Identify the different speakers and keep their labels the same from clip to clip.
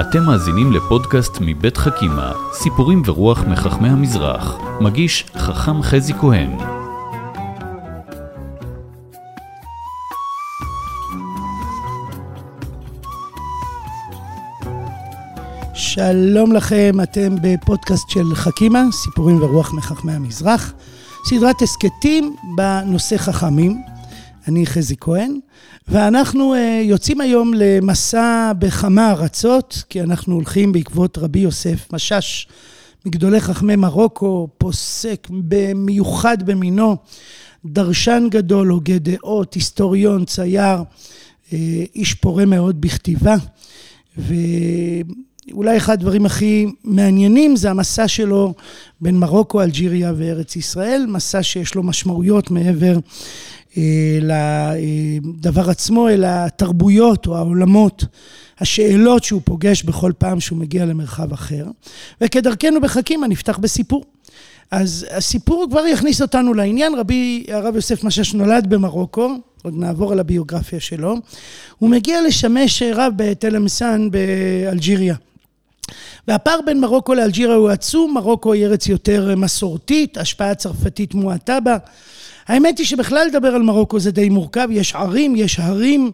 Speaker 1: אתם מאזינים לפודקאסט מבית חכימה, סיפורים ורוח מחכמי המזרח. מגיש חכם חזי כהן.
Speaker 2: שלום לכם, אתם בפודקאסט של חכימה, סיפורים ורוח מחכמי המזרח. סדרת הסכתים בנושא חכמים. אני חזי כהן, ואנחנו uh, יוצאים היום למסע בכמה ארצות, כי אנחנו הולכים בעקבות רבי יוסף משאש, מגדולי חכמי מרוקו, פוסק במיוחד במינו, דרשן גדול, הוגה דעות, היסטוריון, צייר, uh, איש פורה מאוד בכתיבה, ו... אולי אחד הדברים הכי מעניינים זה המסע שלו בין מרוקו, אלג'יריה וארץ ישראל, מסע שיש לו משמעויות מעבר אה, לדבר עצמו, אלא התרבויות או העולמות, השאלות שהוא פוגש בכל פעם שהוא מגיע למרחב אחר. וכדרכנו בחכימה נפתח בסיפור. אז הסיפור כבר יכניס אותנו לעניין, רבי הרב יוסף משאש נולד במרוקו, עוד נעבור על הביוגרפיה שלו, הוא מגיע לשמש רב בתל אמסן באלג'יריה. והפער בין מרוקו לאלג'יריה הוא עצום, מרוקו היא ארץ יותר מסורתית, השפעה צרפתית מועטה בה. האמת היא שבכלל לדבר על מרוקו זה די מורכב, יש ערים, יש הרים,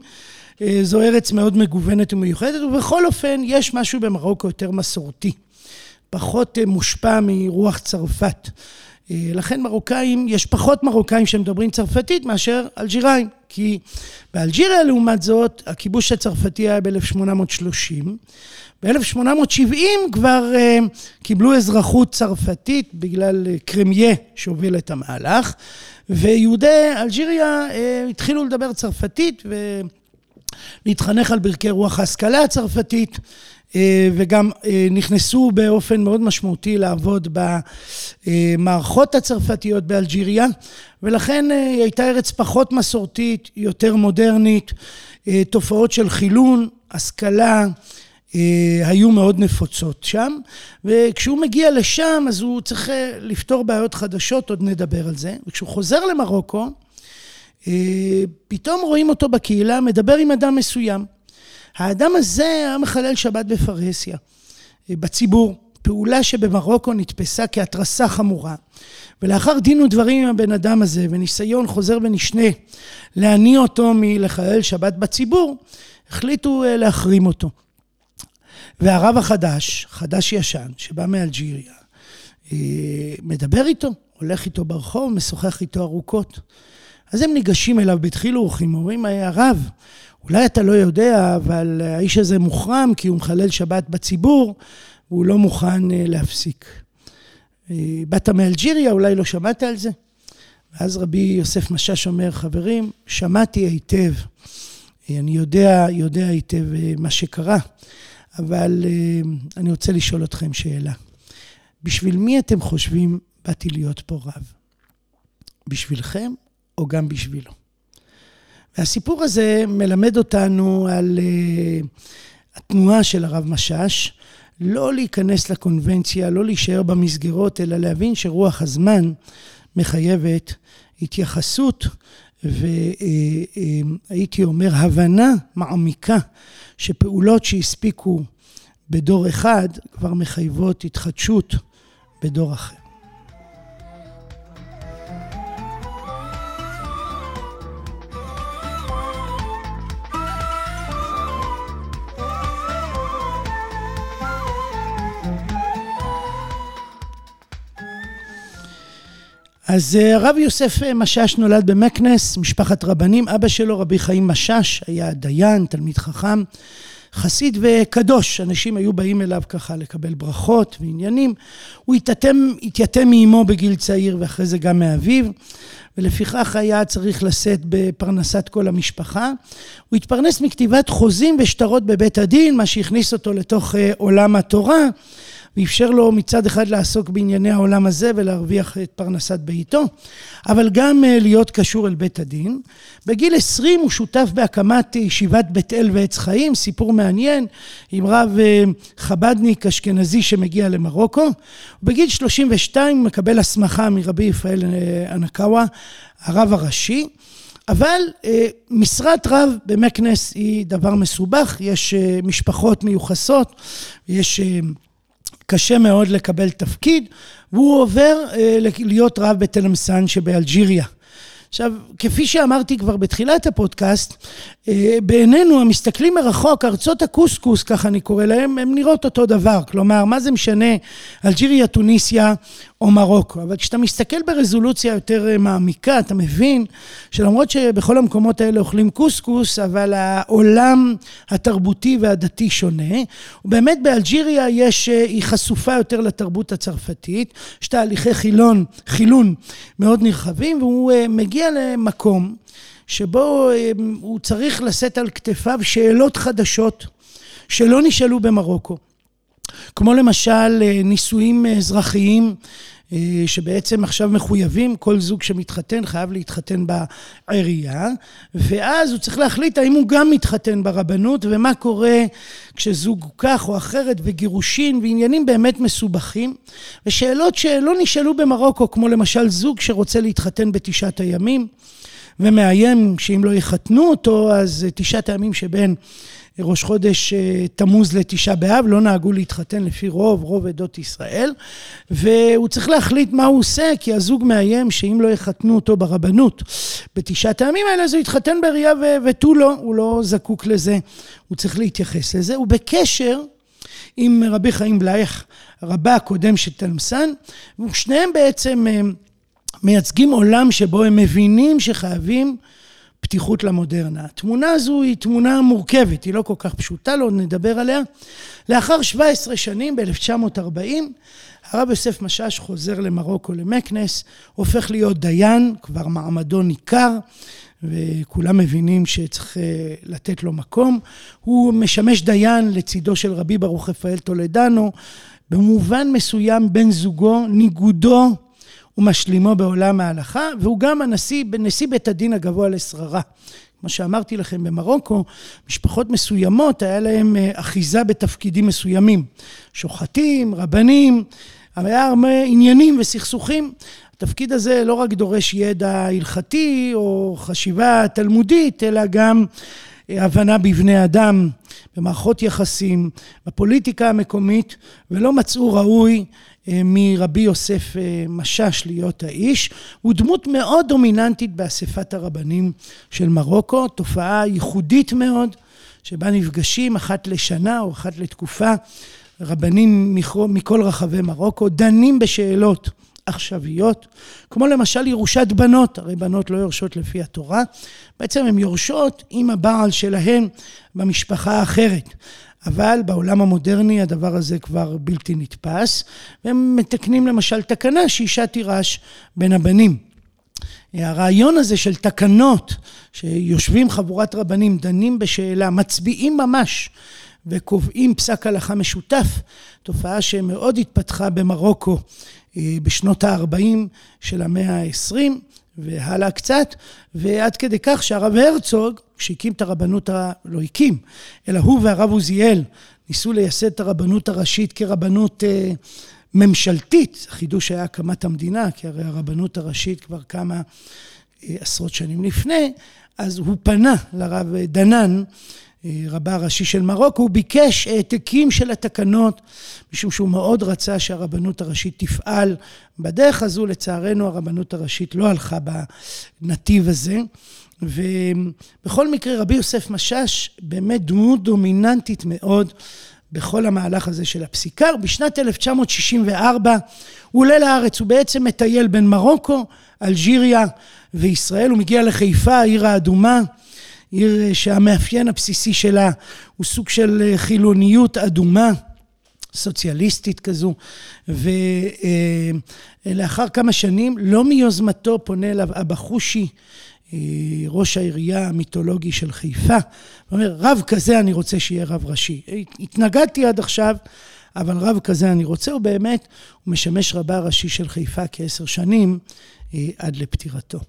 Speaker 2: אה, זו ארץ מאוד מגוונת ומיוחדת, ובכל אופן יש משהו במרוקו יותר מסורתי, פחות אה, מושפע מרוח צרפת. אה, לכן מרוקאים, יש פחות מרוקאים שמדברים צרפתית מאשר אלג'יראים, כי באלג'יריה לעומת זאת, הכיבוש הצרפתי היה ב-1830, ב-1870 כבר uh, קיבלו אזרחות צרפתית בגלל uh, קרמיה שהוביל את המהלך, ויהודי אלג'יריה uh, התחילו לדבר צרפתית ולהתחנך על ברכי רוח ההשכלה הצרפתית. וגם נכנסו באופן מאוד משמעותי לעבוד במערכות הצרפתיות באלג'יריה ולכן היא הייתה ארץ פחות מסורתית, יותר מודרנית, תופעות של חילון, השכלה, אה, היו מאוד נפוצות שם, וכשהוא מגיע לשם אז הוא צריך אה, לפתור בעיות חדשות, עוד נדבר על זה, וכשהוא חוזר למרוקו, אה, פתאום רואים אותו בקהילה מדבר עם אדם מסוים. האדם הזה היה מחלל שבת בפרהסיה, בציבור, פעולה שבמרוקו נתפסה כהתרסה חמורה. ולאחר דין ודברים עם הבן אדם הזה וניסיון חוזר ונשנה להניא אותו מלחלל שבת בציבור, החליטו להחרים אותו. והרב החדש, חדש ישן, שבא מאלג'יריה, אה, מדבר איתו, הולך איתו ברחוב, משוחח איתו ארוכות. אז הם ניגשים אליו בדחילו ורחימו, אומרים, הרב, אולי אתה לא יודע, אבל האיש הזה מוחרם כי הוא מחלל שבת בציבור, והוא לא מוכן אה, להפסיק. אה, באת מאלג'יריה, אולי לא שמעת על זה? ואז רבי יוסף משאש אומר, חברים, שמעתי היטב, אני יודע, יודע היטב מה שקרה. אבל אה, אני רוצה לשאול אתכם שאלה. בשביל מי אתם חושבים באתי להיות פה רב? בשבילכם או גם בשבילו? והסיפור הזה מלמד אותנו על uh, התנועה של הרב משאש, לא להיכנס לקונבנציה, לא להישאר במסגרות, אלא להבין שרוח הזמן מחייבת התייחסות והייתי אומר הבנה מעמיקה שפעולות שהספיקו בדור אחד כבר מחייבות התחדשות בדור אחר. אז אה, הרב יוסף אה, משאש נולד במקנס, משפחת רבנים. אבא שלו, רבי חיים משאש, היה דיין, תלמיד חכם, חסיד וקדוש. אנשים היו באים אליו ככה לקבל ברכות ועניינים. הוא התייתם, התייתם מאמו בגיל צעיר ואחרי זה גם מאביו, ולפיכך היה צריך לשאת בפרנסת כל המשפחה. הוא התפרנס מכתיבת חוזים ושטרות בבית הדין, מה שהכניס אותו לתוך אה, עולם התורה. ואפשר לו מצד אחד לעסוק בענייני העולם הזה ולהרוויח את פרנסת ביתו, אבל גם אה, להיות קשור אל בית הדין. בגיל 20 הוא שותף בהקמת ישיבת בית אל ועץ חיים, סיפור מעניין, עם רב אה, חבדניק אשכנזי שמגיע למרוקו. בגיל 32 הוא מקבל הסמכה מרבי יפעאל אה, אנקאווה, הרב הראשי. אבל משרת רב במקנס היא דבר מסובך, יש משפחות מיוחסות, יש... קשה מאוד לקבל תפקיד, והוא עובר להיות רב בתלמסן שבאלג'יריה. עכשיו, כפי שאמרתי כבר בתחילת הפודקאסט, אה, בעינינו המסתכלים מרחוק, ארצות הקוסקוס, ככה אני קורא להם, הן נראות אותו דבר. כלומר, מה זה משנה אלג'יריה, טוניסיה או מרוקו? אבל כשאתה מסתכל ברזולוציה יותר אה, מעמיקה, אתה מבין שלמרות שבכל המקומות האלה אוכלים קוסקוס, אבל העולם התרבותי והדתי שונה. ובאמת באלג'יריה יש, אה, היא חשופה יותר לתרבות הצרפתית, יש תהליכי חילון, חילון מאוד נרחבים, והוא מגיע למקום שבו הוא צריך לשאת על כתפיו שאלות חדשות שלא נשאלו במרוקו. כמו למשל אה, נישואים אזרחיים אה, שבעצם עכשיו מחויבים, כל זוג שמתחתן חייב להתחתן בעירייה, ואז הוא צריך להחליט האם הוא גם מתחתן ברבנות, ומה קורה כשזוג כך או אחרת, וגירושין, ועניינים באמת מסובכים, ושאלות שלא נשאלו במרוקו, כמו למשל זוג שרוצה להתחתן בתשעת הימים, ומאיים שאם לא יחתנו אותו, אז תשעת הימים שבין ראש חודש אה, תמוז לתשעה באב, לא נהגו להתחתן לפי רוב, רוב עדות ישראל, והוא צריך להחליט מה הוא עושה, כי הזוג מאיים שאם לא יחתנו אותו ברבנות בתשעת הימים האלה, אז הוא יתחתן בראייה ותו לא, הוא לא זקוק לזה, הוא צריך להתייחס לזה. הוא בקשר עם רבי חיים בלייך, רבה הקודם של תלמסן, ושניהם בעצם אה, מייצגים עולם שבו הם מבינים שחייבים פתיחות למודרנה. התמונה הזו היא תמונה מורכבת, היא לא כל כך פשוטה, לא נדבר עליה. לאחר 17 שנים, ב-1940, הרב יוסף משאש חוזר למרוקו, למקנס, הופך להיות דיין, כבר מעמדו ניכר, וכולם מבינים שצריך אה, לתת לו מקום. הוא משמש דיין לצידו של רבי ברוך רפאל טולדנו, במובן מסוים בן זוגו, ניגודו ומשלימו בעולם ההלכה, והוא גם הנשיא, נשיא בית הדין הגבוה לשררה. כמו שאמרתי לכם, במרוקו, משפחות מסוימות, היה להם אה, אחיזה בתפקידים מסוימים. שוחטים, רבנים, היה הרבה עניינים וסכסוכים. התפקיד הזה לא רק דורש ידע הלכתי או חשיבה תלמודית, אלא גם אה, הבנה בבני אדם, במערכות יחסים, בפוליטיקה המקומית, ולא מצאו ראוי מרבי יוסף אה, משאש להיות האיש. הוא דמות מאוד דומיננטית באספת הרבנים של מרוקו, תופעה ייחודית מאוד, שבה נפגשים אחת לשנה או אחת לתקופה רבנים מכל רחבי מרוקו, דנים בשאלות עכשוויות, כמו למשל ירושת בנות, הרי בנות לא יורשות לפי התורה, בעצם הן יורשות עם הבעל שלהן במשפחה האחרת. אבל בעולם המודרני הדבר הזה כבר בלתי נתפס, והם מתקנים למשל תקנה שאישה תירש בין הבנים. הרעיון הזה של תקנות, שיושבים חבורת רבנים, דנים בשאלה, מצביעים ממש וקובעים פסק הלכה משותף, תופעה שמאוד התפתחה במרוקו אה, בשנות ה-40 של המאה ה-20 והלאה קצת, ועד כדי כך שהרב הרצוג, שהקים את הרבנות, ה... לא הקים, אלא הוא והרב עוזיאל ניסו לייסד את הרבנות הראשית כרבנות אה, ממשלתית. החידוש היה הקמת המדינה, כי הרי הרבנות הראשית כבר כמה אה, עשרות שנים לפני, אז הוא פנה לרב דנן רבה הראשי של מרוקו, הוא ביקש העתקים של התקנות, משום שהוא מאוד רצה שהרבנות הראשית תפעל בדרך הזו. לצערנו הרבנות הראשית לא הלכה בנתיב הזה. ובכל מקרה רבי יוסף משאש באמת דמות דומיננטית מאוד בכל המהלך הזה של הפסיקה. בשנת 1964 הוא עולה לארץ, הוא בעצם מטייל בין מרוקו, אלג'יריה וישראל, הוא מגיע לחיפה, העיר האדומה. עיר שהמאפיין הבסיסי שלה הוא סוג של אה, חילוניות אדומה, סוציאליסטית כזו, ולאחר אה, כמה שנים, לא מיוזמתו פונה אליו אבא חושי, אה, ראש העירייה המיתולוגי של חיפה, הוא אומר, רב כזה אני רוצה שיהיה רב ראשי. התנגדתי עד עכשיו, אבל רב כזה אני רוצה, ובאמת, הוא משמש רבה ראשי של חיפה כעשר שנים עד לפטירתו.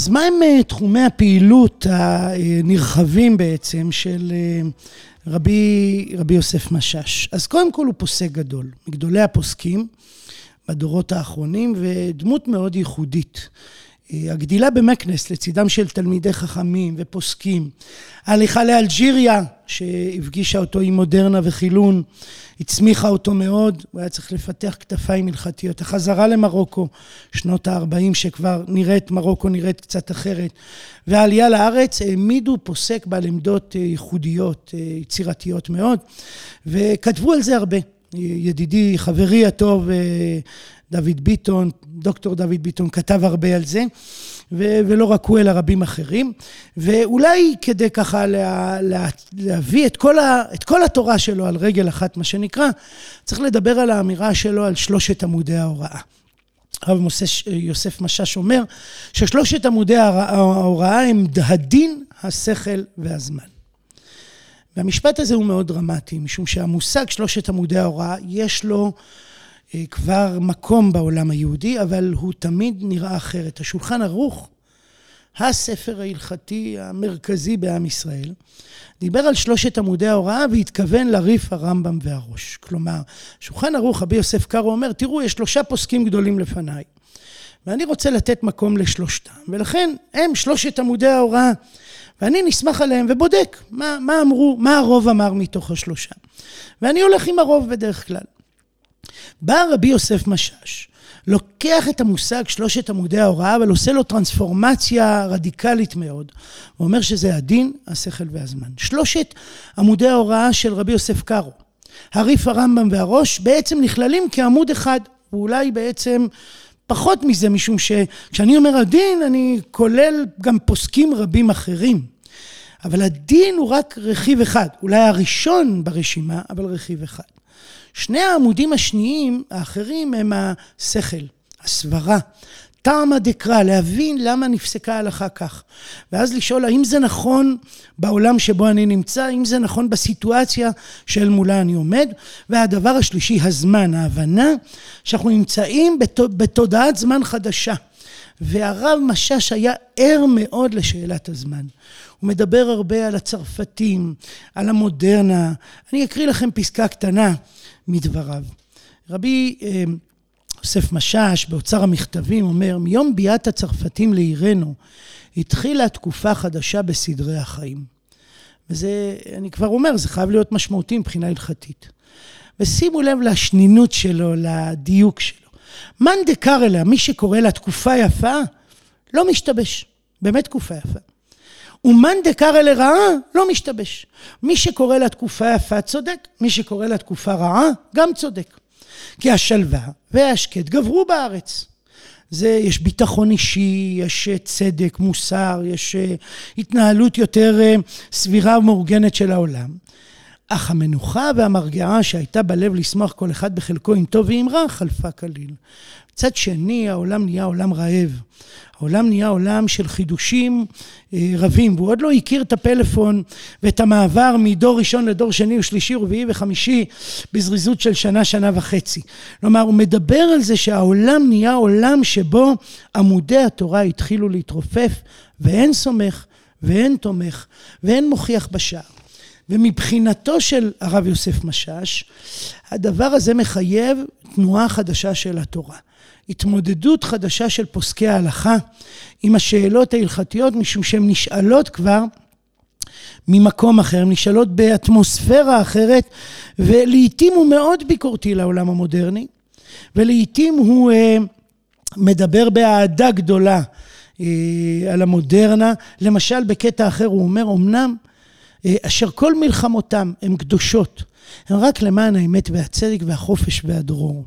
Speaker 2: אז מה הם אה, תחומי הפעילות הנרחבים בעצם של אה, רבי, רבי יוסף משאש? אז קודם כל הוא פוסק גדול, מגדולי הפוסקים בדורות האחרונים, ודמות מאוד ייחודית. הגדילה במקנס לצידם של תלמידי חכמים ופוסקים, ההליכה לאלג'יריה שהפגישה אותו עם מודרנה וחילון, הצמיחה אותו מאוד, הוא היה צריך לפתח כתפיים הלכתיות. החזרה למרוקו, שנות ה-40 שכבר נראית, מרוקו נראית קצת אחרת, והעלייה לארץ העמידו פוסק בעל עמדות אה, ייחודיות, אה, יצירתיות מאוד, וכתבו על זה הרבה. ידידי, חברי הטוב, דוד ביטון, דוקטור דוד ביטון כתב הרבה על זה, ו- ולא רק הוא אלא רבים אחרים, ואולי כדי ככה לה- לה- להביא את כל, ה- את כל התורה שלו על רגל אחת, מה שנקרא, צריך לדבר על האמירה שלו על שלושת עמודי ההוראה. הרב מוסס, יוסף משאש אומר ששלושת עמודי ההוראה הם הדין, השכל והזמן. והמשפט הזה הוא מאוד דרמטי, משום שהמושג שלושת עמודי ההוראה, יש לו אה, כבר מקום בעולם היהודי, אבל הוא תמיד נראה אחרת. השולחן ערוך, הספר ההלכתי המרכזי בעם ישראל, דיבר על שלושת עמודי ההוראה והתכוון לריף הרמב"ם והראש. כלומר, שולחן ערוך, רבי יוסף קארו אומר, תראו, יש שלושה פוסקים גדולים לפניי, ואני רוצה לתת מקום לשלושתם, ולכן הם שלושת עמודי ההוראה. ואני נסמך עליהם ובודק מה, מה אמרו, מה הרוב אמר מתוך השלושה. ואני הולך עם הרוב בדרך כלל. בא רבי יוסף משאש, לוקח את המושג שלושת עמודי ההוראה, אבל עושה לו טרנספורמציה רדיקלית מאוד. הוא אומר שזה הדין, השכל והזמן. שלושת עמודי ההוראה של רבי יוסף קארו, הריף הרמב"ם והראש, בעצם נכללים כעמוד אחד, ואולי בעצם פחות מזה, משום שכשאני אומר הדין, אני כולל גם פוסקים רבים אחרים. אבל הדין הוא רק רכיב אחד, אולי הראשון ברשימה, אבל רכיב אחד. שני העמודים השניים האחרים הם השכל, הסברה. טעמא דקרא, להבין למה נפסקה ההלכה כך. ואז לשאול האם זה נכון בעולם שבו אני נמצא, האם זה נכון בסיטואציה של מולה אני עומד. והדבר השלישי, הזמן, ההבנה שאנחנו נמצאים בתודעת זמן חדשה. והרב משאש היה ער מאוד לשאלת הזמן. הוא מדבר הרבה על הצרפתים, על המודרנה. אני אקריא לכם פסקה קטנה מדבריו. רבי אה, יוסף משאש באוצר המכתבים אומר, מיום ביאת הצרפתים לעירנו התחילה תקופה חדשה בסדרי החיים. וזה, אני כבר אומר, זה חייב להיות משמעותי מבחינה הלכתית. ושימו לב לשנינות שלו, לדיוק שלו. מאן דקר אליה, מי שקורא לה תקופה יפה, לא משתבש. באמת תקופה יפה. ומאן דקרא לרעה, לא משתבש. מי שקורא לה תקופה יפה צודק, מי שקורא לה תקופה רעה, גם צודק. כי השלווה והשקט גברו בארץ. זה, יש ביטחון אישי, יש צדק, מוסר, יש אה, התנהלות יותר אה, סבירה ומאורגנת של העולם. אך המנוחה והמרגעה שהייתה בלב לשמוח כל אחד בחלקו עם טוב ועם רע, חלפה כליל. מצד שני, העולם נהיה עולם רעב. העולם נהיה עולם של חידושים אה, רבים, והוא עוד לא הכיר את הפלאפון ואת המעבר מדור ראשון לדור שני ושלישי, רביעי וחמישי בזריזות של שנה, שנה וחצי. כלומר, הוא מדבר על זה שהעולם נהיה עולם שבו עמודי התורה התחילו להתרופף, ואין סומך, ואין תומך, ואין מוכיח בשער. ומבחינתו של הרב יוסף משאש, הדבר הזה מחייב תנועה חדשה של התורה. התמודדות חדשה של פוסקי ההלכה עם השאלות ההלכתיות, משום שהן נשאלות כבר ממקום אחר, הן נשאלות באטמוספירה אחרת, ולעיתים הוא מאוד ביקורתי לעולם המודרני, ולעיתים הוא אה, מדבר באהדה גדולה אה, על המודרנה. למשל, בקטע אחר הוא אומר, אמנם אה, אשר כל מלחמותם הן קדושות, הן רק למען האמת והצדק והחופש והדרור.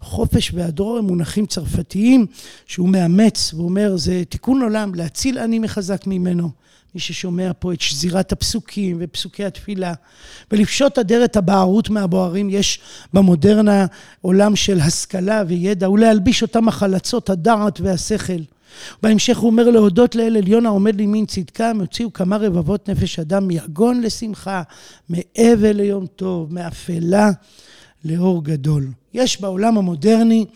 Speaker 2: חופש והדרור הם מונחים צרפתיים שהוא מאמץ ואומר זה תיקון עולם להציל אני מחזק ממנו. מי ששומע פה את שזירת הפסוקים ופסוקי התפילה ולפשוט אדרת הבערות מהבוערים יש במודרנה עולם של השכלה וידע ולהלביש אותם החלצות הדעת והשכל. בהמשך הוא אומר להודות לאל עליון העומד לימין צדקה, הם הוציאו כמה רבבות נפש אדם מיגון לשמחה, מאבל ליום טוב, מאפלה לאור גדול. יש בעולם המודרני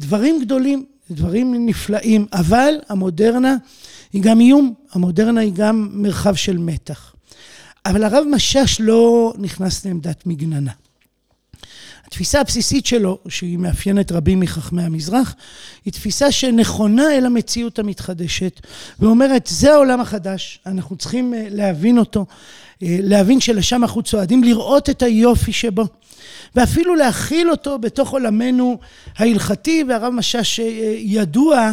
Speaker 2: דברים גדולים, דברים נפלאים, אבל המודרנה היא גם איום, המודרנה היא גם מרחב של מתח. אבל הרב משאש לא נכנס לעמדת מגננה. התפיסה הבסיסית שלו, שהיא מאפיינת רבים מחכמי המזרח, היא תפיסה שנכונה אל המציאות המתחדשת, ואומרת, זה העולם החדש, אנחנו צריכים אה, להבין אותו, להבין שלשם אנחנו צועדים, לראות את היופי שבו, ואפילו להכיל אותו בתוך עולמנו ההלכתי, והרב משאש אה, ידוע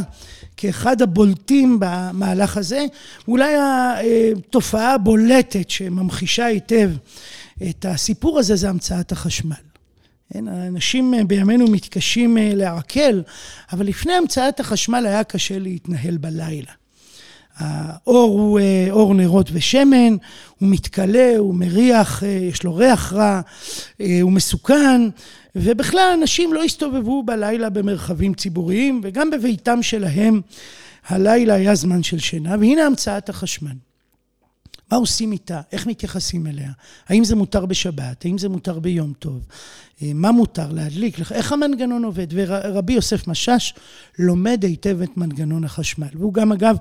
Speaker 2: כאחד הבולטים במהלך הזה, אולי התופעה הבולטת שממחישה היטב את הסיפור הזה זה המצאת החשמל. כן, אנשים בימינו מתקשים לעכל, אבל לפני המצאת החשמל היה קשה להתנהל בלילה. האור הוא אור נרות ושמן, הוא מתכלה, הוא מריח, יש לו ריח רע, הוא מסוכן, ובכלל אנשים לא הסתובבו בלילה במרחבים ציבוריים, וגם בביתם שלהם הלילה היה זמן של שינה, והנה המצאת החשמל. מה עושים איתה? איך מתייחסים אליה? האם זה מותר בשבת? האם זה מותר ביום טוב? אה, מה מותר להדליק? איך המנגנון עובד? ורבי יוסף משאש לומד היטב את מנגנון החשמל. והוא גם אגב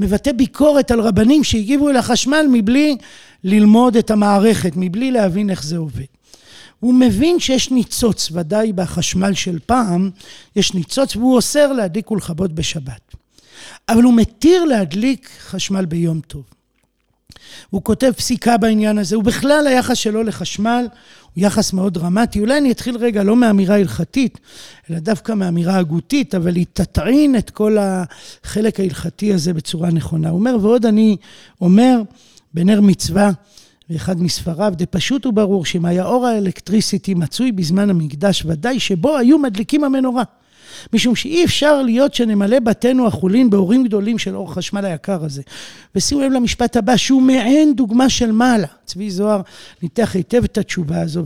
Speaker 2: מבטא ביקורת על רבנים שהגיבו אל החשמל מבלי ללמוד את המערכת, מבלי להבין איך זה עובד. הוא מבין שיש ניצוץ, ודאי בחשמל של פעם, יש ניצוץ והוא אוסר להדליק ולכבות בשבת. אבל הוא מתיר להדליק חשמל ביום טוב. הוא כותב פסיקה בעניין הזה, ובכלל היחס שלו לחשמל הוא יחס מאוד דרמטי. אולי אני אתחיל רגע לא מאמירה הלכתית, אלא דווקא מאמירה הגותית, אבל היא תטעין את כל החלק ההלכתי הזה בצורה נכונה. הוא אומר, ועוד אני אומר, בנר מצווה, באחד מספריו, די פשוט וברור שאם היה אור האלקטריסיטי מצוי בזמן המקדש, ודאי שבו היו מדליקים המנורה. משום שאי אפשר להיות שנמלא בתינו החולין באורים גדולים של אור חשמל היקר הזה. ושימו לב למשפט הבא, שהוא מעין דוגמה של מעלה. צבי זוהר ניתח היטב את התשובה הזו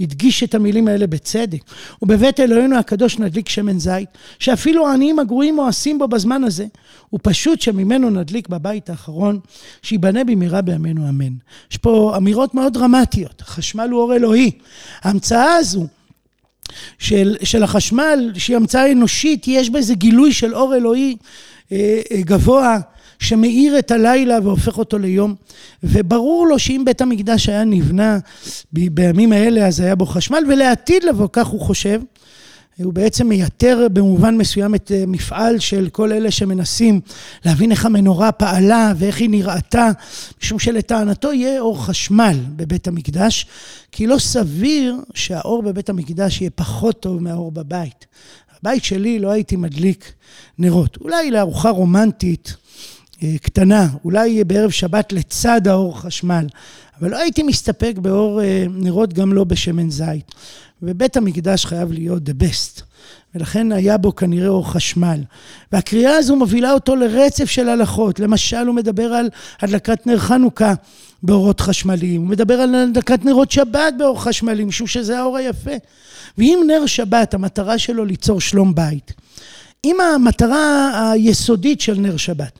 Speaker 2: והדגיש את המילים האלה בצדק. ובבית אלוהינו הקדוש נדליק שמן זית, שאפילו העניים הגרועים מואסים בו בזמן הזה. הוא פשוט שממנו נדליק בבית האחרון, שייבנה במהרה בימינו אמן. יש פה אמירות מאוד דרמטיות. החשמל הוא אור אלוהי. ההמצאה הזו של, של החשמל, שהיא המצאה אנושית, יש בה איזה גילוי של אור אלוהי אה, אה, גבוה, שמאיר את הלילה והופך אותו ליום. וברור לו שאם בית המקדש היה נבנה בימים האלה, אז היה בו חשמל, ולעתיד לבוא, כך הוא חושב, הוא בעצם מייתר במובן מסוים את אה, מפעל של כל אלה שמנסים להבין איך המנורה פעלה ואיך היא נראתה, משום שלטענתו יהיה אור חשמל בבית המקדש, כי לא סביר שהאור בבית המקדש יהיה פחות טוב מהאור בבית. בבית שלי לא הייתי מדליק נרות. אולי לארוחה רומנטית אה, קטנה, אולי בערב שבת לצד האור חשמל, אבל לא הייתי מסתפק באור אה, נרות, גם לא בשמן זית. ובית המקדש חייב להיות the best. ולכן היה בו כנראה אור חשמל. והקריאה הזו מובילה אותו לרצף של הלכות. למשל, הוא מדבר על הדלקת נר חנוכה באורות חשמליים. הוא מדבר על הדלקת נרות שבת באור חשמלי, משום שזה האור היפה. ואם נר שבת, המטרה שלו ליצור שלום בית. אם המטרה היסודית של נר שבת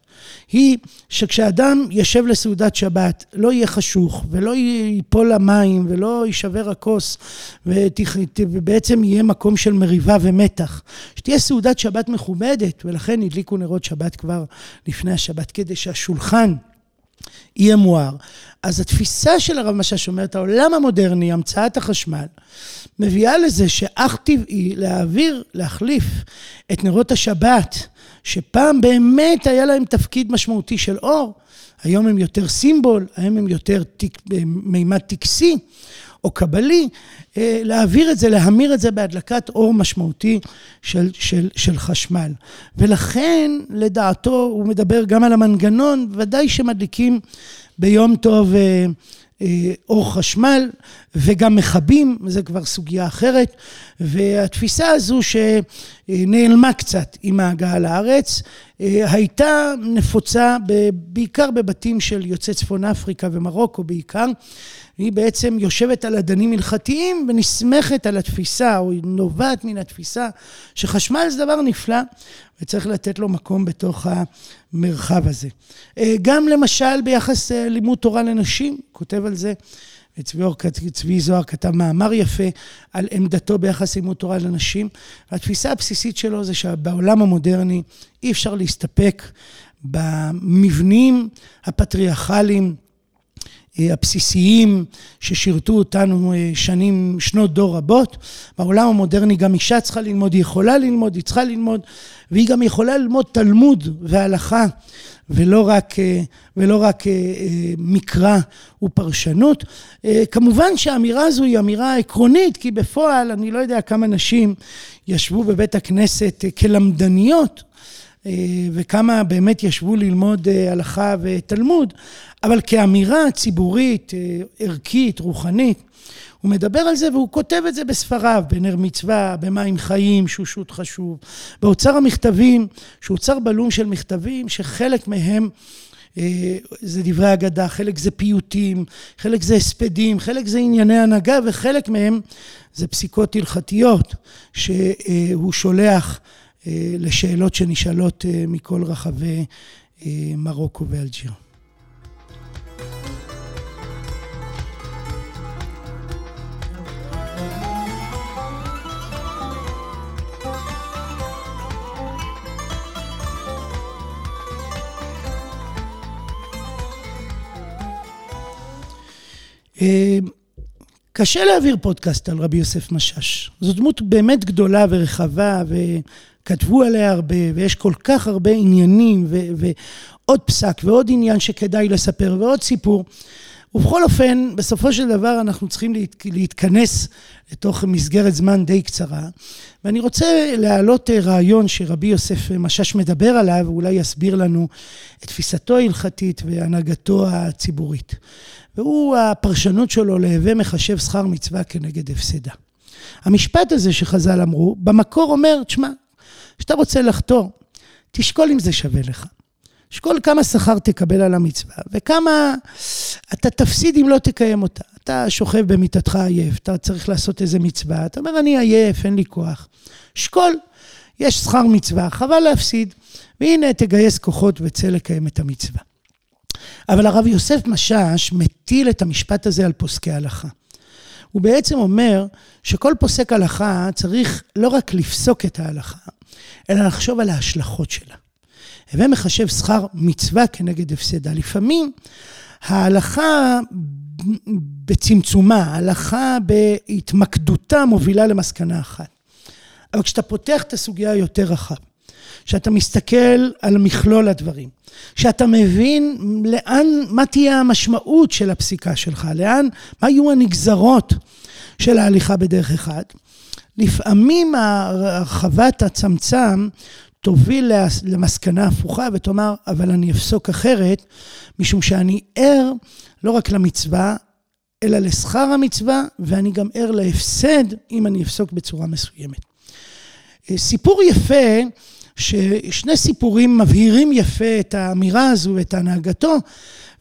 Speaker 2: היא שכשאדם יושב לסעודת שבת, לא יהיה חשוך, ולא ייפול למים, ולא יישבר הכוס, ובעצם יהיה מקום של מריבה ומתח. שתהיה סעודת שבת מכובדת, ולכן הדליקו נרות שבת כבר לפני השבת, כדי שהשולחן יהיה מואר. אז התפיסה של הרב משאש אומרת, העולם המודרני, המצאת החשמל, מביאה לזה שאך טבעי להעביר, להחליף את נרות השבת, שפעם באמת היה להם תפקיד משמעותי של אור, היום הם יותר סימבול, היום הם יותר תיק, מימד טקסי או קבלי, אה, להעביר את זה, להמיר את זה בהדלקת אור משמעותי של, של, של חשמל. ולכן, לדעתו, הוא מדבר גם על המנגנון, ודאי שמדליקים ביום טוב אה, אה, אור חשמל וגם מכבים, זו כבר סוגיה אחרת. והתפיסה הזו שנעלמה קצת עם ההגעה לארץ, הייתה נפוצה בעיקר בבתים של יוצאי צפון אפריקה ומרוקו בעיקר. היא בעצם יושבת על אדנים הלכתיים ונסמכת על התפיסה, או היא נובעת מן התפיסה, שחשמל זה דבר נפלא וצריך לתת לו מקום בתוך המרחב הזה. גם למשל ביחס לימוד תורה לנשים, כותב על זה צבי זוהר כתב מאמר יפה על עמדתו ביחס לימוד תורה לנשים. והתפיסה הבסיסית שלו זה שבעולם המודרני אי אפשר להסתפק במבנים הפטריארכליים אה, הבסיסיים ששירתו אותנו אה, שנים, שנות דור רבות. בעולם המודרני גם אישה צריכה ללמוד, היא יכולה ללמוד, היא צריכה ללמוד, והיא גם יכולה ללמוד תלמוד והלכה, ולא רק, אה, ולא רק מקרא ופרשנות. כמובן שהאמירה הזו היא אמירה עקרונית, כי בפועל אני לא יודע כמה נשים ישבו בבית הכנסת כלמדניות. וכמה באמת ישבו ללמוד הלכה ותלמוד, אבל כאמירה ציבורית, אה, ערכית, רוחנית, הוא מדבר על זה והוא כותב את זה בספריו, בנר מצווה, במים חיים, שהוא שו"ת חשוב, באוצר המכתבים, שהוא אוצר בלום של מכתבים, שחלק מהם אה, זה דברי אגדה, חלק זה פיוטים, חלק זה הספדים, חלק זה ענייני הנהגה, וחלק מהם זה פסיקות הלכתיות שהוא שולח אה, לשאלות שנשאלות מכל רחבי מרוקו ואלג'יר. אה, קשה להעביר פודקאסט על רבי יוסף משאש. זו דמות באמת גדולה ורחבה, וכתבו עליה הרבה, ויש כל כך הרבה עניינים, ו- ועוד פסק, ועוד עניין שכדאי לספר, ועוד סיפור. ובכל אופן, בסופו של דבר אנחנו צריכים להת, להתכנס לתוך מסגרת זמן די קצרה. ואני רוצה להעלות אה, רעיון שרבי יוסף משאש מדבר עליו, ואולי יסביר לנו את תפיסתו ההלכתית והנהגתו הציבורית. והוא הפרשנות שלו להווה מחשב שכר מצווה כנגד הפסדה. המשפט הזה שחז"ל אמרו, במקור אומר, תשמע, כשאתה רוצה לחתור, תשקול אם זה שווה לך. תשקול כמה שכר תקבל על המצווה, וכמה אתה תפסיד אם לא תקיים אותה. אתה שוכב במיטתך עייף, אתה צריך לעשות איזה מצווה, אתה אומר, אני עייף, אין לי כוח. שקול, יש שכר מצווה, חבל להפסיד, והנה תגייס כוחות וצא לקיים את המצווה. אבל הרב יוסף משאש מטיל את המשפט הזה על פוסקי הלכה. הוא בעצם אומר שכל פוסק הלכה צריך לא רק לפסוק את ההלכה, אלא לחשוב על ההשלכות שלה. הווה מחשב שכר מצווה כנגד הפסדה. לפעמים ההלכה בצמצומה, ההלכה בהתמקדותה מובילה למסקנה אחת. אבל כשאתה פותח את הסוגיה היותר רחב, שאתה מסתכל על מכלול הדברים, שאתה מבין לאן, מה תהיה המשמעות של הפסיקה שלך, לאן, מה יהיו הנגזרות של ההליכה בדרך אחד. לפעמים הרחבת הצמצם תוביל למסקנה הפוכה ותאמר, אבל אני אפסוק אחרת, משום שאני ער לא רק למצווה, אלא לשכר המצווה, ואני גם ער להפסד אם אני אפסוק בצורה מסוימת. סיפור יפה ששני סיפורים מבהירים יפה את האמירה הזו ואת הנהגתו,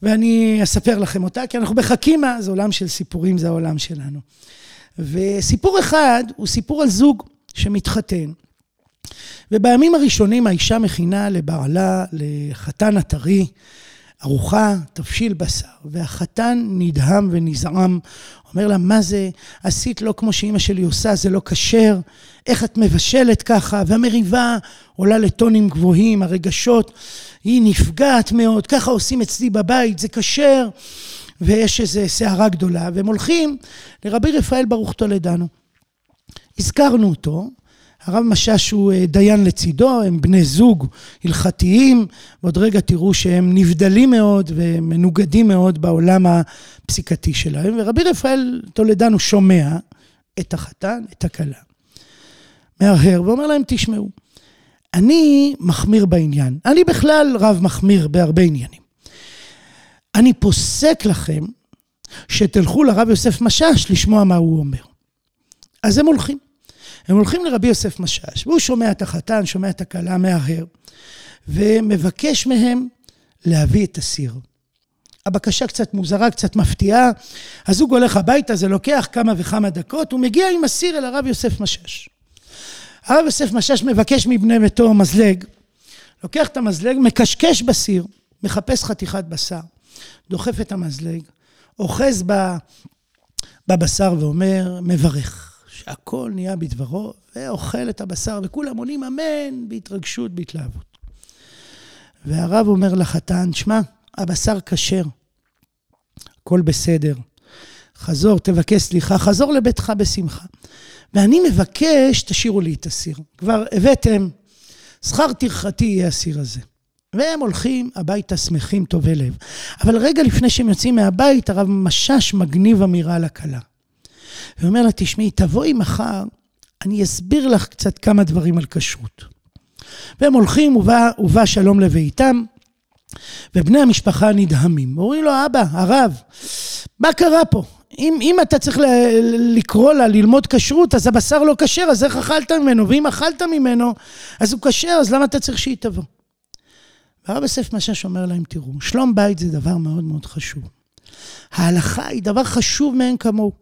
Speaker 2: ואני אספר לכם אותה, כי אנחנו בחכימה, זה עולם של סיפורים, זה העולם שלנו. וסיפור אחד הוא סיפור על זוג שמתחתן. ובימים הראשונים האישה מכינה לבעלה, לחתן הטרי, ארוחה, תבשיל בשר, והחתן נדהם ונזעם, אומר לה, מה זה, עשית לא כמו שאימא שלי עושה, זה לא כשר, איך את מבשלת ככה, והמריבה עולה לטונים גבוהים, הרגשות, היא נפגעת מאוד, ככה עושים אצלי בבית, זה כשר, ויש איזו סערה גדולה, והם הולכים לרבי רפאל ברוך תולדנו. הזכרנו אותו, הרב משאש הוא אה, דיין לצידו, הם בני זוג הלכתיים, ועוד רגע תראו שהם נבדלים מאוד ומנוגדים מאוד בעולם הפסיקתי שלהם, ורבי רפאל טולדנו שומע את החתן, את הכלה, מהרהר ואומר להם, תשמעו, אני מחמיר בעניין, אני בכלל רב מחמיר בהרבה עניינים. אני פוסק לכם שתלכו לרב יוסף משאש לשמוע מה הוא אומר. אז הם הולכים. הם הולכים לרבי יוסף משאש, והוא שומע את החתן, שומע את הכלה מההר, ומבקש מהם להביא את הסיר. הבקשה קצת מוזרה, קצת מפתיעה. הזוג הולך הביתה, זה לוקח כמה וכמה דקות, הוא מגיע עם הסיר אל הרב יוסף משאש. הרב יוסף משאש מבקש מבני ביתו מזלג, לוקח את המזלג, מקשקש בסיר, מחפש חתיכת בשר, דוחף את המזלג, אוחז בבשר ואומר, מברך, שהכל נהיה בדברו, ואוכל את הבשר, וכולם עונים אמן בהתרגשות, בהתלהבות. והרב אומר לחתן, שמע, הבשר כשר, הכל בסדר. חזור, תבקש סליחה, חזור לביתך בשמחה. ואני מבקש, תשאירו לי את הסיר. כבר הבאתם, שכר טרחתי יהיה הסיר הזה. והם הולכים הביתה שמחים, טובי לב. אבל רגע לפני שהם יוצאים מהבית, הרב משש מגניב אמירה לכלה. ואומר לה, תשמעי, תבואי מחר, אני אסביר לך קצת כמה דברים על כשרות. והם הולכים, ובא, ובא שלום לביתם, ובני המשפחה נדהמים. אומרים לו, אבא, הרב, מה קרה פה? אם, אם אתה צריך ל, לקרוא לה ללמוד כשרות, אז הבשר לא כשר, אז איך אכלת ממנו? ואם אכלת ממנו, אז הוא כשר, אז למה אתה צריך שהיא תבוא? והרב יוסף משש אומר להם, תראו, שלום בית זה דבר מאוד מאוד חשוב. ההלכה היא דבר חשוב מאין כמוהו.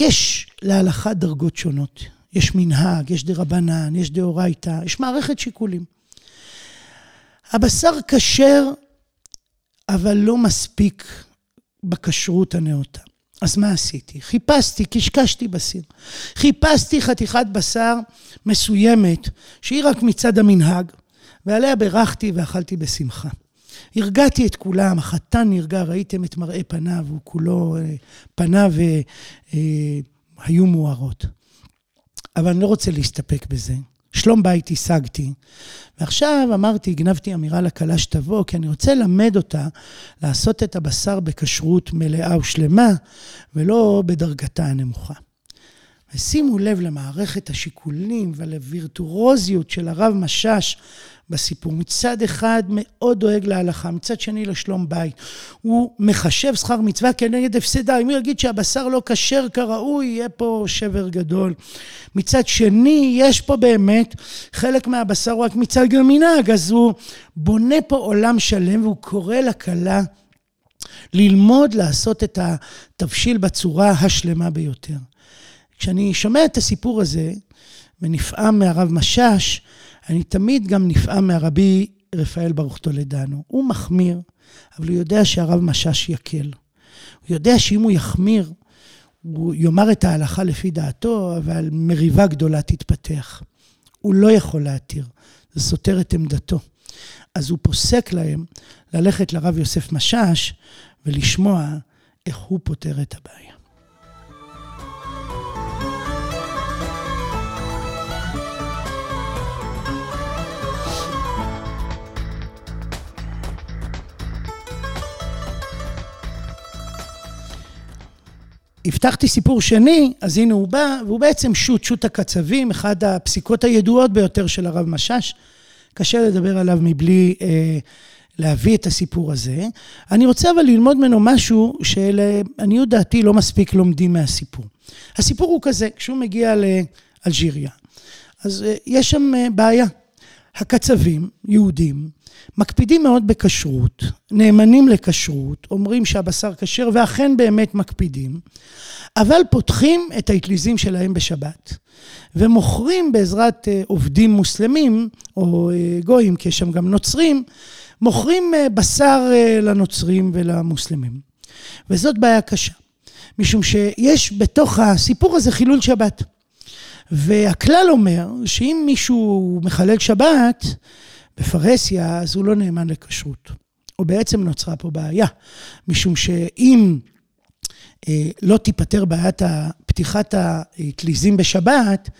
Speaker 2: יש להלכה דרגות שונות. יש מנהג, יש דרבנן, יש דאורייתא, יש מערכת שיקולים. הבשר כשר, אבל לא מספיק בכשרות הנאותה. אז מה עשיתי? חיפשתי, קשקשתי בסיר. חיפשתי חתיכת בשר מסוימת, שהיא רק מצד המנהג, ועליה בירכתי ואכלתי בשמחה. הרגעתי את כולם, החתן נרגע, ראיתם את מראה פניו, הוא כולו, אה, פניו אה, אה, היו מוארות. אבל אני לא רוצה להסתפק בזה. שלום בית השגתי. ועכשיו אמרתי, הגנבתי אמירה לכלה שתבוא, כי אני רוצה ללמד אותה לעשות את הבשר בכשרות מלאה ושלמה, ולא בדרגתה הנמוכה. ושימו לב למערכת השיקולים ולווירטורוזיות של הרב משאש בסיפור. מצד אחד מאוד דואג להלכה, מצד שני לשלום בית. הוא מחשב שכר מצווה כנגד הפסדה. אם הוא יגיד שהבשר לא כשר כראוי, יהיה פה שבר גדול. מצד שני, יש פה באמת, חלק מהבשר רק מצד המנהג, אז הוא בונה פה עולם שלם והוא קורא לכלה ללמוד לעשות את התבשיל בצורה השלמה ביותר. כשאני שומע את הסיפור הזה, ונפעם מהרב משאש, אני תמיד גם נפעם מהרבי רפאל ברוך טולדנו. הוא מחמיר, אבל הוא יודע שהרב משאש יקל. הוא יודע שאם הוא יחמיר, הוא יאמר את ההלכה לפי דעתו, אבל מריבה גדולה תתפתח. הוא לא יכול להתיר, זה סותר את עמדתו. אז הוא פוסק להם ללכת לרב יוסף משאש ולשמוע איך הוא פותר את הבעיה. הבטחתי סיפור שני, אז הנה הוא בא, והוא בעצם שו"ת, שו"ת הקצבים, אחד הפסיקות הידועות ביותר של הרב משאש. קשה לדבר עליו מבלי אה, להביא את הסיפור הזה. אני רוצה אבל ללמוד ממנו משהו שלעניות דעתי לא מספיק לומדים מהסיפור. הסיפור הוא כזה, כשהוא מגיע לאלג'יריה, אז אה, יש שם אה, בעיה. הקצבים, יהודים, מקפידים מאוד בכשרות, נאמנים לכשרות, אומרים שהבשר כשר, ואכן באמת מקפידים, אבל פותחים את האטליזים שלהם בשבת, ומוכרים בעזרת אה, עובדים מוסלמים, או אה, גויים, כי יש שם גם נוצרים, מוכרים אה, בשר לנוצרים ולמוסלמים. וזאת בעיה קשה, משום שיש בתוך הסיפור הזה חילול שבת. והכלל אומר שאם מישהו מחלל שבת בפרהסיה, אז הוא לא נאמן לכשרות. או בעצם נוצרה פה בעיה, משום שאם אה, לא תיפתר בעיית פתיחת האטליזים בשבת,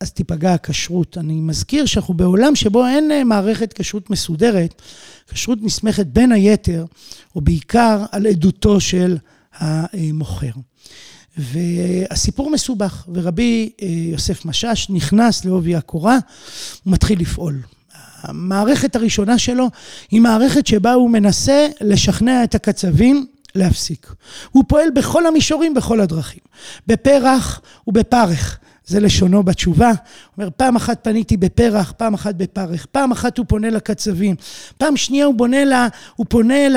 Speaker 2: אז תיפגע הכשרות. אני מזכיר שאנחנו בעולם שבו אין אה, מערכת כשרות מסודרת, כשרות נסמכת בין היתר, או בעיקר על עדותו של המוכר. והסיפור מסובך, ורבי אה, יוסף משאש נכנס לעובי הקורה, הוא מתחיל לפעול. המערכת הראשונה שלו היא מערכת שבה הוא מנסה לשכנע את הקצבים להפסיק. הוא פועל בכל המישורים, בכל הדרכים. בפרח ובפרך. זה לשונו בתשובה. הוא אומר, פעם אחת פניתי בפרח, פעם אחת בפרך, פעם אחת הוא פונה לקצבים, פעם שנייה הוא, לה, הוא פונה ל...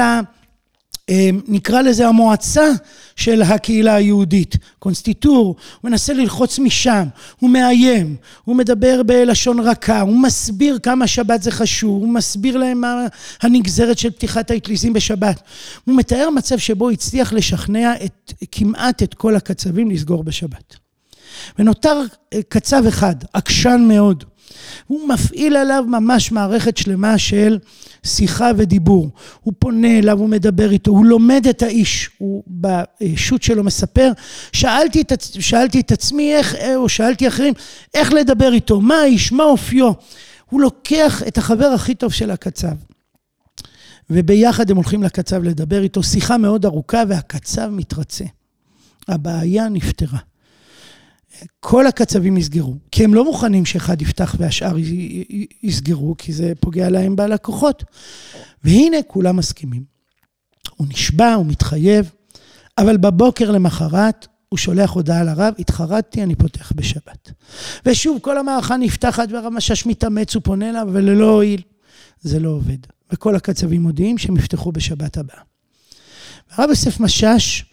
Speaker 2: נקרא לזה המועצה של הקהילה היהודית, קונסטיטור, הוא מנסה ללחוץ משם, הוא מאיים, הוא מדבר בלשון רכה, הוא מסביר כמה שבת זה חשוב, הוא מסביר להם מה הנגזרת של פתיחת האטליזים בשבת. הוא מתאר מצב שבו הצליח לשכנע את, כמעט את כל הקצבים לסגור בשבת. ונותר קצב אחד, עקשן מאוד. הוא מפעיל עליו ממש מערכת שלמה של שיחה ודיבור. הוא פונה אליו, הוא מדבר איתו, הוא לומד את האיש. הוא בשו"ת שלו מספר, שאלתי את, שאלתי את עצמי איך, או שאלתי אחרים, איך לדבר איתו, מה האיש, מה אופיו. הוא לוקח את החבר הכי טוב של הקצב. וביחד הם הולכים לקצב לדבר איתו, שיחה מאוד ארוכה והקצב מתרצה. הבעיה נפתרה. כל הקצבים יסגרו, כי הם לא מוכנים שאחד יפתח והשאר יסגרו, כי זה פוגע להם בלקוחות. והנה כולם מסכימים. הוא נשבע, הוא מתחייב, אבל בבוקר למחרת הוא שולח הודעה לרב, התחרטתי, אני פותח בשבת. ושוב, כל המערכה נפתחת והרב משש מתאמץ, הוא פונה אליו, וללא הועיל. זה לא עובד. וכל הקצבים מודיעים שהם יפתחו בשבת הבאה. הרב יוסף משש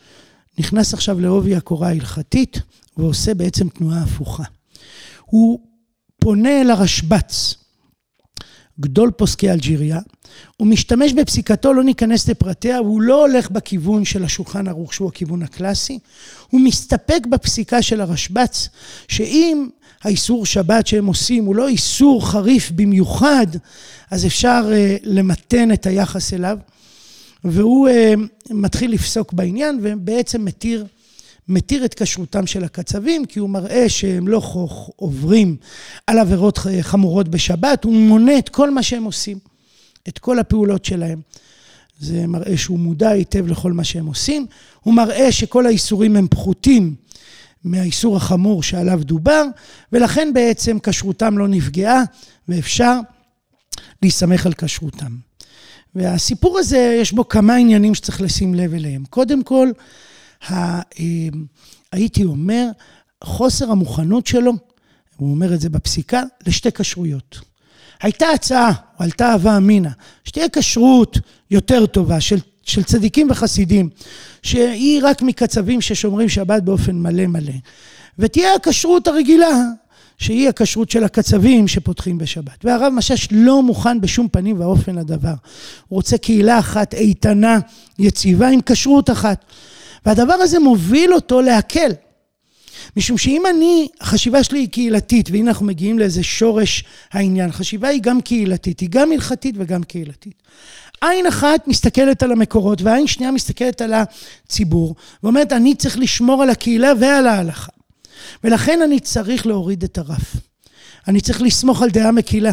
Speaker 2: נכנס עכשיו לעובי הקורה ההלכתית, ועושה בעצם תנועה הפוכה. הוא פונה אל הרשב"ץ, גדול פוסקי אלג'יריה, הוא משתמש בפסיקתו, לא ניכנס לפרטיה, הוא לא הולך בכיוון של השולחן ערוך שהוא הכיוון הקלאסי, הוא מסתפק בפסיקה של הרשב"ץ, שאם האיסור שבת שהם עושים הוא לא איסור חריף במיוחד, אז אפשר uh, למתן את היחס אליו, והוא uh, מתחיל לפסוק בעניין ובעצם מתיר מתיר את כשרותם של הקצבים, כי הוא מראה שהם לא עוברים על עבירות חמורות בשבת, הוא מונה את כל מה שהם עושים, את כל הפעולות שלהם. זה מראה שהוא מודע היטב לכל מה שהם עושים, הוא מראה שכל האיסורים הם פחותים מהאיסור החמור שעליו דובר, ולכן בעצם כשרותם לא נפגעה, ואפשר להסתמך על כשרותם. והסיפור הזה, יש בו כמה עניינים שצריך לשים לב אליהם. קודם כל, ה, אמ, הייתי אומר, חוסר המוכנות שלו, הוא אומר את זה בפסיקה, לשתי כשרויות. הייתה הצעה, עלתה הווה אמינא, שתהיה כשרות יותר טובה של, של צדיקים וחסידים, שהיא רק מקצבים ששומרים שבת באופן מלא מלא. ותהיה הכשרות הרגילה, שהיא הכשרות של הקצבים שפותחים בשבת. והרב משש לא מוכן בשום פנים ואופן לדבר. הוא רוצה קהילה אחת איתנה, יציבה, עם כשרות אחת. והדבר הזה מוביל אותו להקל. משום שאם אני, החשיבה שלי היא קהילתית, והנה אנחנו מגיעים לאיזה שורש העניין, חשיבה היא גם קהילתית, היא גם הלכתית וגם קהילתית. עין אחת מסתכלת על המקורות, ועין שנייה מסתכלת על הציבור, ואומרת, אני צריך לשמור על הקהילה ועל ההלכה. ולכן אני צריך להוריד את הרף. אני צריך לסמוך על דעה מקילה.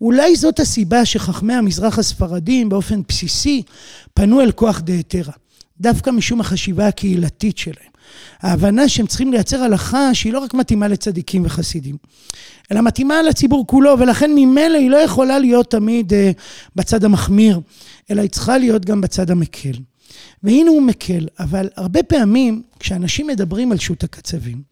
Speaker 2: אולי זאת הסיבה שחכמי המזרח הספרדים באופן בסיסי פנו אל כוח דהתרא. דווקא משום החשיבה הקהילתית שלהם. ההבנה שהם צריכים לייצר הלכה שהיא לא רק מתאימה לצדיקים וחסידים, אלא מתאימה לציבור כולו, ולכן ממילא היא לא יכולה להיות תמיד uh, בצד המחמיר, אלא היא צריכה להיות גם בצד המקל. והנה הוא מקל, אבל הרבה פעמים כשאנשים מדברים על שו"ת הקצבים,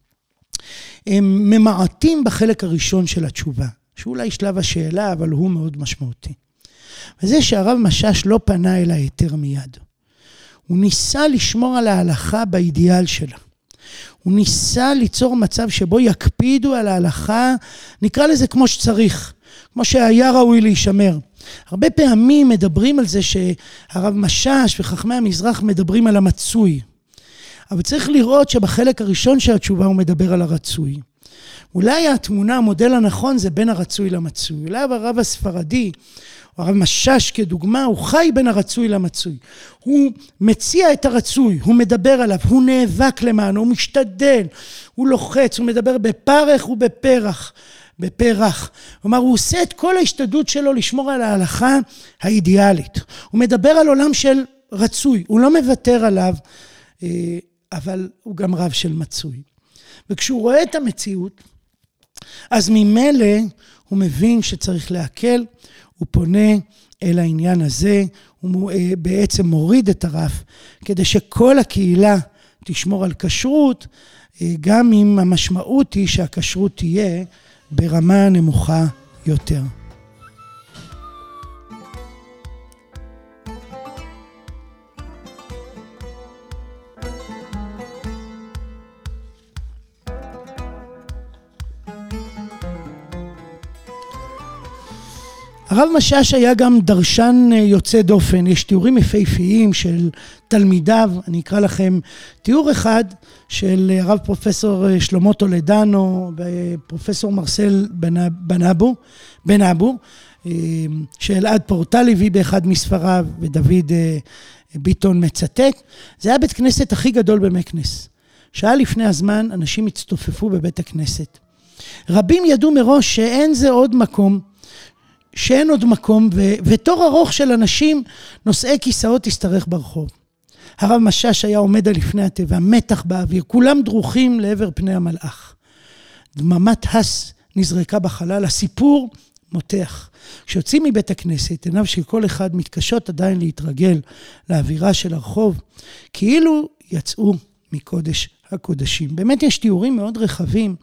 Speaker 2: הם ממעטים בחלק הראשון של התשובה, שאולי שלב השאלה, אבל הוא מאוד משמעותי. וזה שהרב משאש לא פנה אל ההיתר מיד. הוא ניסה לשמור על ההלכה באידיאל שלה. הוא ניסה ליצור מצב שבו יקפידו על ההלכה, נקרא לזה כמו שצריך, כמו שהיה ראוי להישמר. הרבה פעמים מדברים על זה שהרב משאש וחכמי המזרח מדברים על המצוי. אבל צריך לראות שבחלק הראשון של התשובה הוא מדבר על הרצוי. אולי התמונה, המודל הנכון זה בין הרצוי למצוי. אולי הרב הספרדי הרב משש כדוגמה, הוא חי בין הרצוי למצוי. הוא מציע את הרצוי, הוא מדבר עליו, הוא נאבק למענו, הוא משתדל, הוא לוחץ, הוא מדבר בפרך ובפרח, בפרח. כלומר, הוא עושה את כל ההשתדלות שלו לשמור על ההלכה האידיאלית. הוא מדבר על עולם של רצוי, הוא לא מוותר עליו, אה, אבל הוא גם רב של מצוי. וכשהוא רואה את המציאות, אז ממילא הוא מבין שצריך להקל, הוא פונה אל העניין הזה, הוא אה, בעצם מוריד את הרף, כדי שכל הקהילה תשמור על כשרות, אה, גם אם המשמעות היא שהכשרות תהיה ברמה נמוכה יותר. הרב משאש היה גם דרשן יוצא דופן, יש תיאורים יפהפיים של תלמידיו, אני אקרא לכם תיאור אחד של הרב פרופסור שלמה טולדנו ופרופסור מרסל בן אבו, בן אבו, שאלעד פורטל הביא באחד מספריו ודוד ביטון מצטט, זה היה בית כנסת הכי גדול במקנס. שעה לפני הזמן אנשים הצטופפו בבית הכנסת. רבים ידעו מראש שאין זה עוד מקום, שאין עוד מקום, ו- ותור ארוך של אנשים נושאי כיסאות השתרך ברחוב. הרב משאש היה עומד על לפני הטבע, מתח באוויר, כולם דרוכים לעבר פני המלאך. דממת הס נזרקה בחלל, הסיפור מותח. כשיוצאים מבית הכנסת, עיניו של כל אחד מתקשות עדיין להתרגל לאווירה של הרחוב, כאילו יצאו מקודש הקודשים. באמת יש תיאורים מאוד רחבים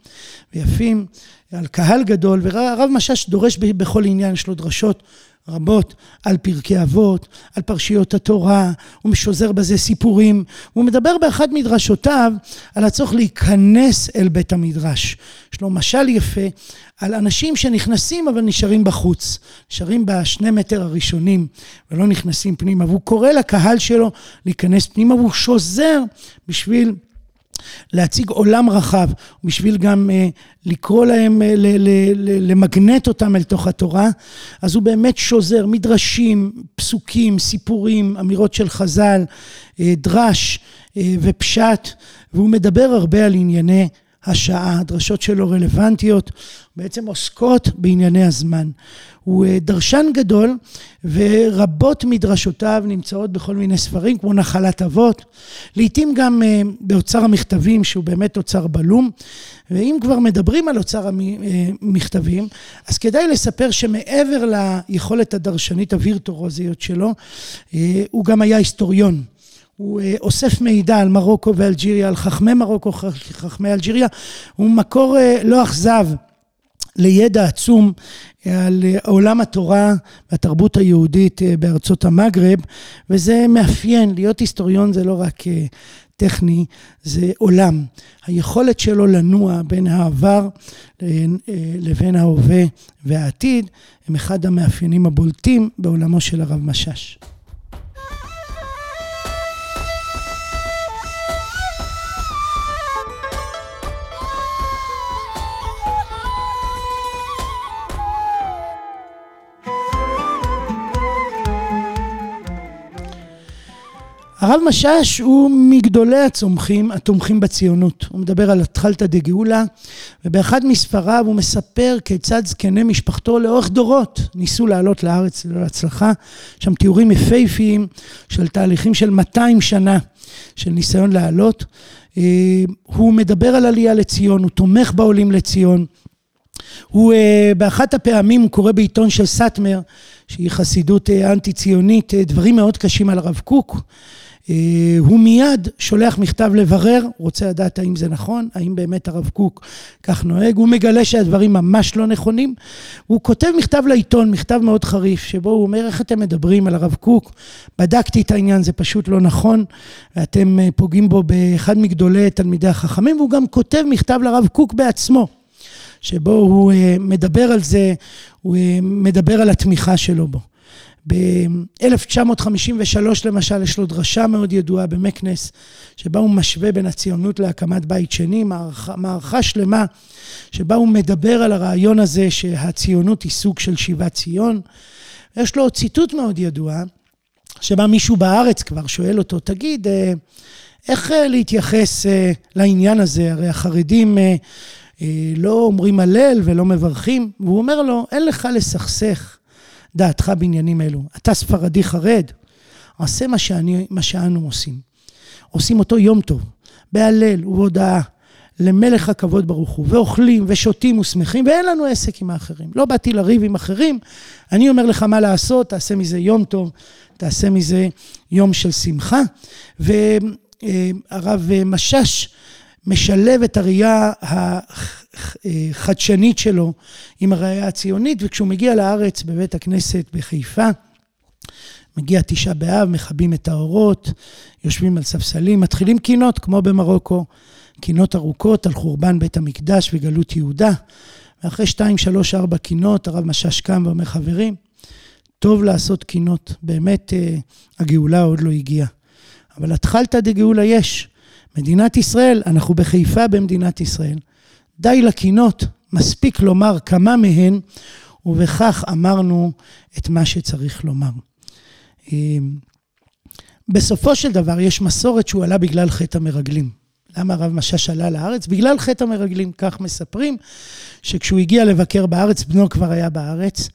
Speaker 2: ויפים על קהל גדול, והרב משאש דורש בכל עניין, יש לו דרשות רבות על פרקי אבות, על פרשיות התורה, הוא משוזר בזה סיפורים. הוא מדבר באחת מדרשותיו על הצורך להיכנס אל בית המדרש. יש לו משל יפה על אנשים שנכנסים אבל נשארים בחוץ, נשארים בשני מטר הראשונים ולא נכנסים פנימה, והוא קורא לקהל שלו להיכנס פנימה והוא שוזר בשביל להציג עולם רחב, בשביל גם uh, לקרוא להם, uh, למגנט אותם אל תוך התורה, אז הוא באמת שוזר מדרשים, פסוקים, סיפורים, אמירות של חז"ל, uh, דרש uh, ופשט, והוא מדבר הרבה על ענייני השעה, הדרשות שלו רלוונטיות, בעצם עוסקות בענייני הזמן. הוא אה, דרשן גדול, ורבות מדרשותיו נמצאות בכל מיני ספרים, כמו נחלת אבות, לעתים גם אה, באוצר המכתבים, שהוא באמת אוצר בלום. ואם כבר מדברים על אוצר המכתבים, אה, אז כדאי לספר שמעבר ליכולת הדרשנית הווירטורוזיות שלו, הוא גם היה היסטוריון. הוא אוסף מידע על מרוקו ואלג'יריה, על חכמי מרוקו, חכמי אלג'יריה, הוא מקור לא אכזב לידע עצום על עולם התורה והתרבות היהודית אה, בארצות המגרב, וזה מאפיין, להיות היסטוריון זה לא רק אה, טכני, זה עולם. היכולת שלו לנוע בין העבר אה, לבין ההווה והעתיד, הם אחד המאפיינים הבולטים בעולמו של הרב משאש. הרב משאש הוא מגדולי הצומחים, התומכים בציונות. הוא מדבר על התחלתא דגאולה, ובאחד מספריו הוא מספר כיצד זקני משפחתו לאורך דורות ניסו לעלות לארץ ללא הצלחה. שם תיאורים יפהפיים של תהליכים של 200 שנה של ניסיון לעלות. אה, הוא מדבר על עלייה לציון, הוא תומך בעולים לציון. הוא אה, באחת הפעמים הוא קורא בעיתון של סאטמר, שהיא חסידות אה, אנטי ציונית, דברים מאוד קשים על הרב קוק. אה, הוא מיד שולח מכתב לברר, רוצה לדעת האם זה נכון, האם באמת הרב קוק כך נוהג, הוא מגלה שהדברים ממש לא נכונים. הוא כותב מכתב לעיתון, מכתב מאוד חריף, שבו הוא אומר, איך אתם מדברים על הרב קוק? בדקתי את העניין, זה פשוט לא נכון, ואתם אה, פוגעים בו באחד מגדולי תלמידי החכמים, והוא גם כותב מכתב לרב קוק בעצמו. שבו הוא אה, מדבר על זה, הוא מדבר על התמיכה שלו בו. ב-1953 למשל, יש לו דרשה מאוד ידועה במקנס, שבה הוא משווה בין הציונות להקמת בית שני, מערכה, מערכה שלמה, שבה הוא מדבר על הרעיון הזה שהציונות היא סוג של שיבת ציון. יש לו ציטוט מאוד ידוע, שבה מישהו בארץ כבר שואל אותו, תגיד, אה, איך אה, להתייחס אה, לעניין הזה? הרי החרדים לא אומרים הלל ולא מברכים, והוא אומר לו, אין לך לסכסך. דעתך בעניינים אלו. אתה ספרדי חרד, עשה מה, שאני, מה שאנו עושים. עושים אותו יום טוב, בהלל ובהודאה, למלך הכבוד ברוך הוא, ואוכלים ושותים ושמחים, ואין לנו עסק עם האחרים. לא באתי לריב עם אחרים, אני אומר לך מה לעשות, תעשה מזה יום טוב, תעשה מזה יום של שמחה. והרב משאש משלב את הראייה החדשנית שלו עם הראייה הציונית, וכשהוא מגיע לארץ בבית הכנסת בחיפה, מגיע תשעה באב, מכבים את האורות, יושבים על ספסלים, מתחילים קינות כמו במרוקו, קינות ארוכות על חורבן בית המקדש וגלות יהודה. ואחרי שתיים, שלוש, ארבע קינות, הרב משאש קם ואומר, חברים, טוב לעשות קינות. באמת, אה, הגאולה עוד לא הגיעה. אבל התחלתא דגאולה יש. מדינת ישראל, אנחנו בחיפה במדינת ישראל. די לקינות, מספיק לומר כמה מהן, ובכך אמרנו את מה שצריך לומר. אה, בסופו של דבר יש מסורת שהוא עלה בגלל חטא המרגלים. למה הרב משאש עלה לארץ? בגלל חטא המרגלים, כך מספרים, שכשהוא הגיע לבקר בארץ, בנו כבר היה בארץ,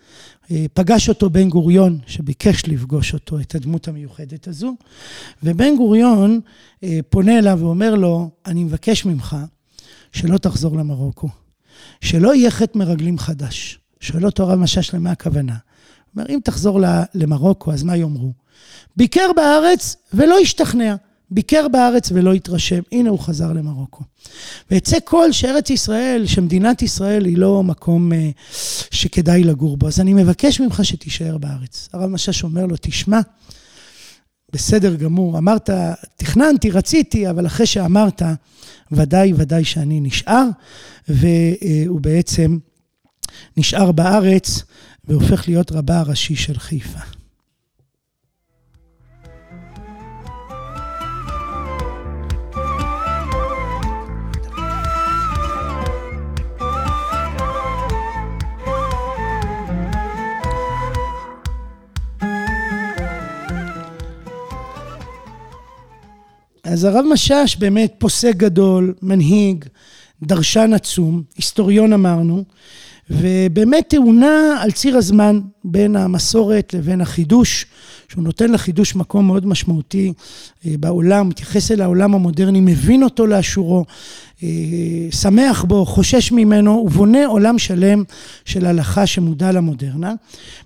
Speaker 2: אה, פגש אותו בן גוריון, שביקש לפגוש אותו, את הדמות המיוחדת הזו, ובן גוריון אה, פונה אליו ואומר לו, אני מבקש ממך שלא תחזור למרוקו, שלא יהיה חטא מרגלים חדש. שואל אותו הרב משאש למה הכוונה. הוא אומר, אם תחזור למרוקו, אז מה יאמרו? ביקר בארץ ולא השתכנע. ביקר בארץ ולא התרשם, הנה הוא חזר למרוקו. ויצא קול שארץ ישראל, שמדינת ישראל היא לא מקום אה, שכדאי לגור בו. אז אני מבקש ממך שתישאר בארץ. הרב משאש אומר לו, תשמע, בסדר גמור, אמרת, תכננתי, רציתי, אבל אחרי שאמרת, ודאי, ודאי שאני נשאר, והוא בעצם נשאר בארץ והופך להיות רבה הראשי של חיפה. אז הרב משאש באמת פוסק גדול, מנהיג, דרשן עצום, היסטוריון אמרנו, ובאמת תאונה על ציר הזמן בין המסורת לבין החידוש, שהוא נותן לחידוש מקום מאוד משמעותי אה, בעולם, מתייחס אל העולם המודרני, מבין אותו לאשורו, אה, שמח בו, חושש ממנו, ובונה עולם שלם של הלכה שמודע למודרנה.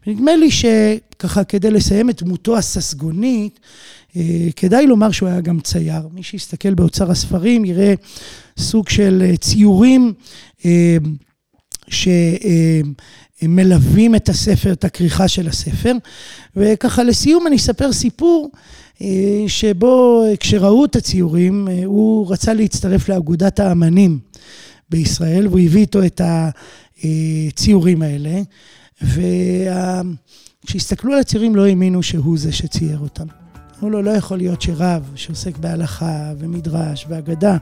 Speaker 2: ונדמה לי שככה כדי לסיים את דמותו הססגונית, כדאי לומר שהוא היה גם צייר. מי שיסתכל באוצר הספרים יראה סוג של ציורים שמלווים את הספר, את הכריכה של הספר. וככה לסיום אני אספר סיפור אה, שבו כשראו את הציורים, אה, הוא רצה להצטרף לאגודת האמנים בישראל, והוא הביא איתו את הציורים האלה. וכשהסתכלו על הציורים לא האמינו שהוא זה שצייר אותם. אמרו לו, לא יכול להיות שרב שעוסק בהלכה ומדרש ואגדה,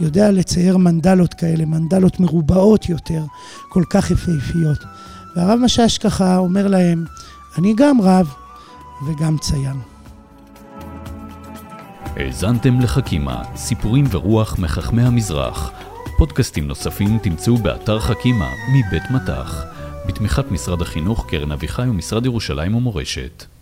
Speaker 2: יודע לצייר מנדלות כאלה, מנדלות מרובעות יותר, כל כך יפהפיות. והרב משאש ככה אומר להם, אני גם רב וגם צייר.
Speaker 1: האזנתם לחכימה, סיפורים ורוח מחכמי המזרח. פודקאסטים נוספים תמצאו באתר חכימה מבית מטח, בתמיכת משרד החינוך, קרן אביחי ומשרד ירושלים ומורשת.